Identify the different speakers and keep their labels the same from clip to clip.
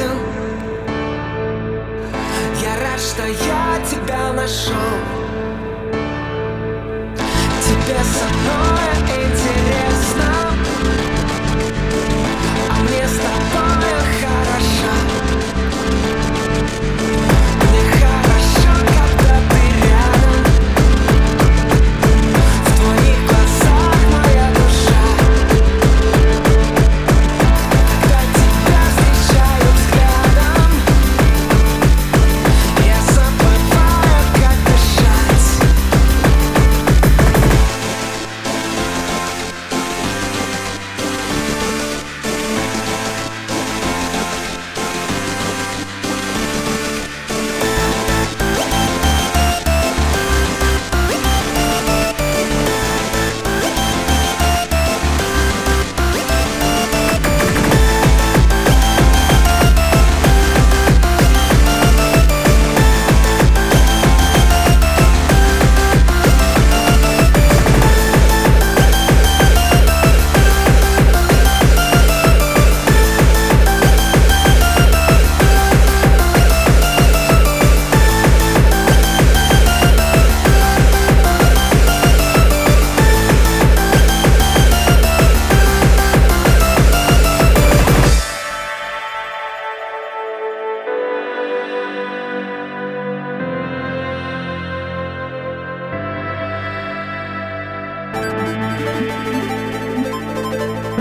Speaker 1: свободен Я рад, что я тебя нашел. Тебе со мной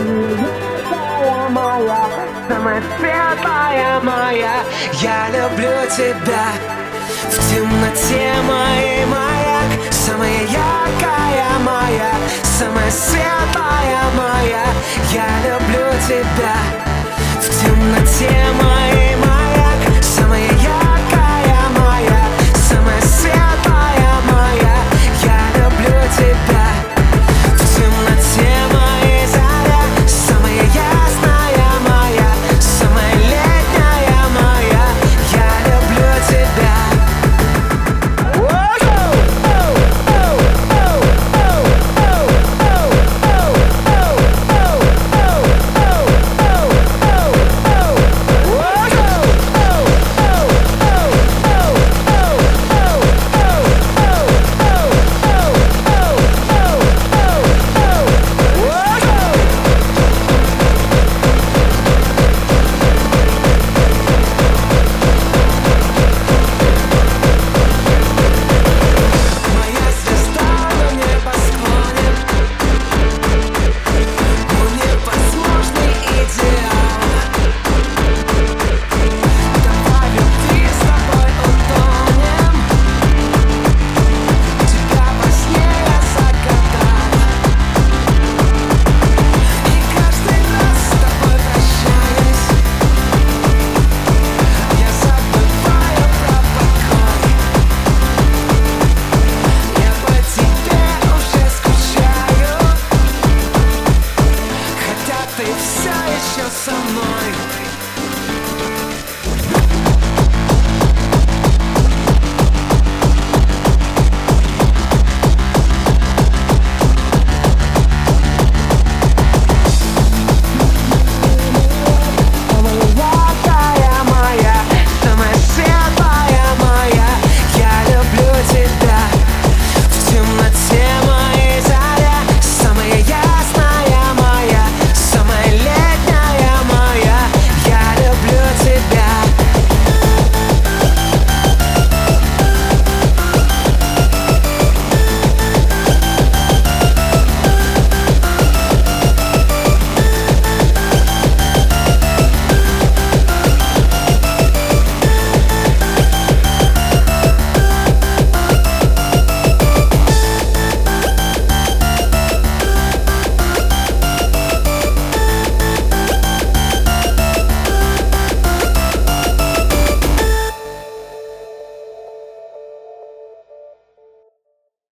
Speaker 1: Моя, моя, самая светлая моя Я люблю тебя. В темноте моей маяк Самая яркая моя Самая светлая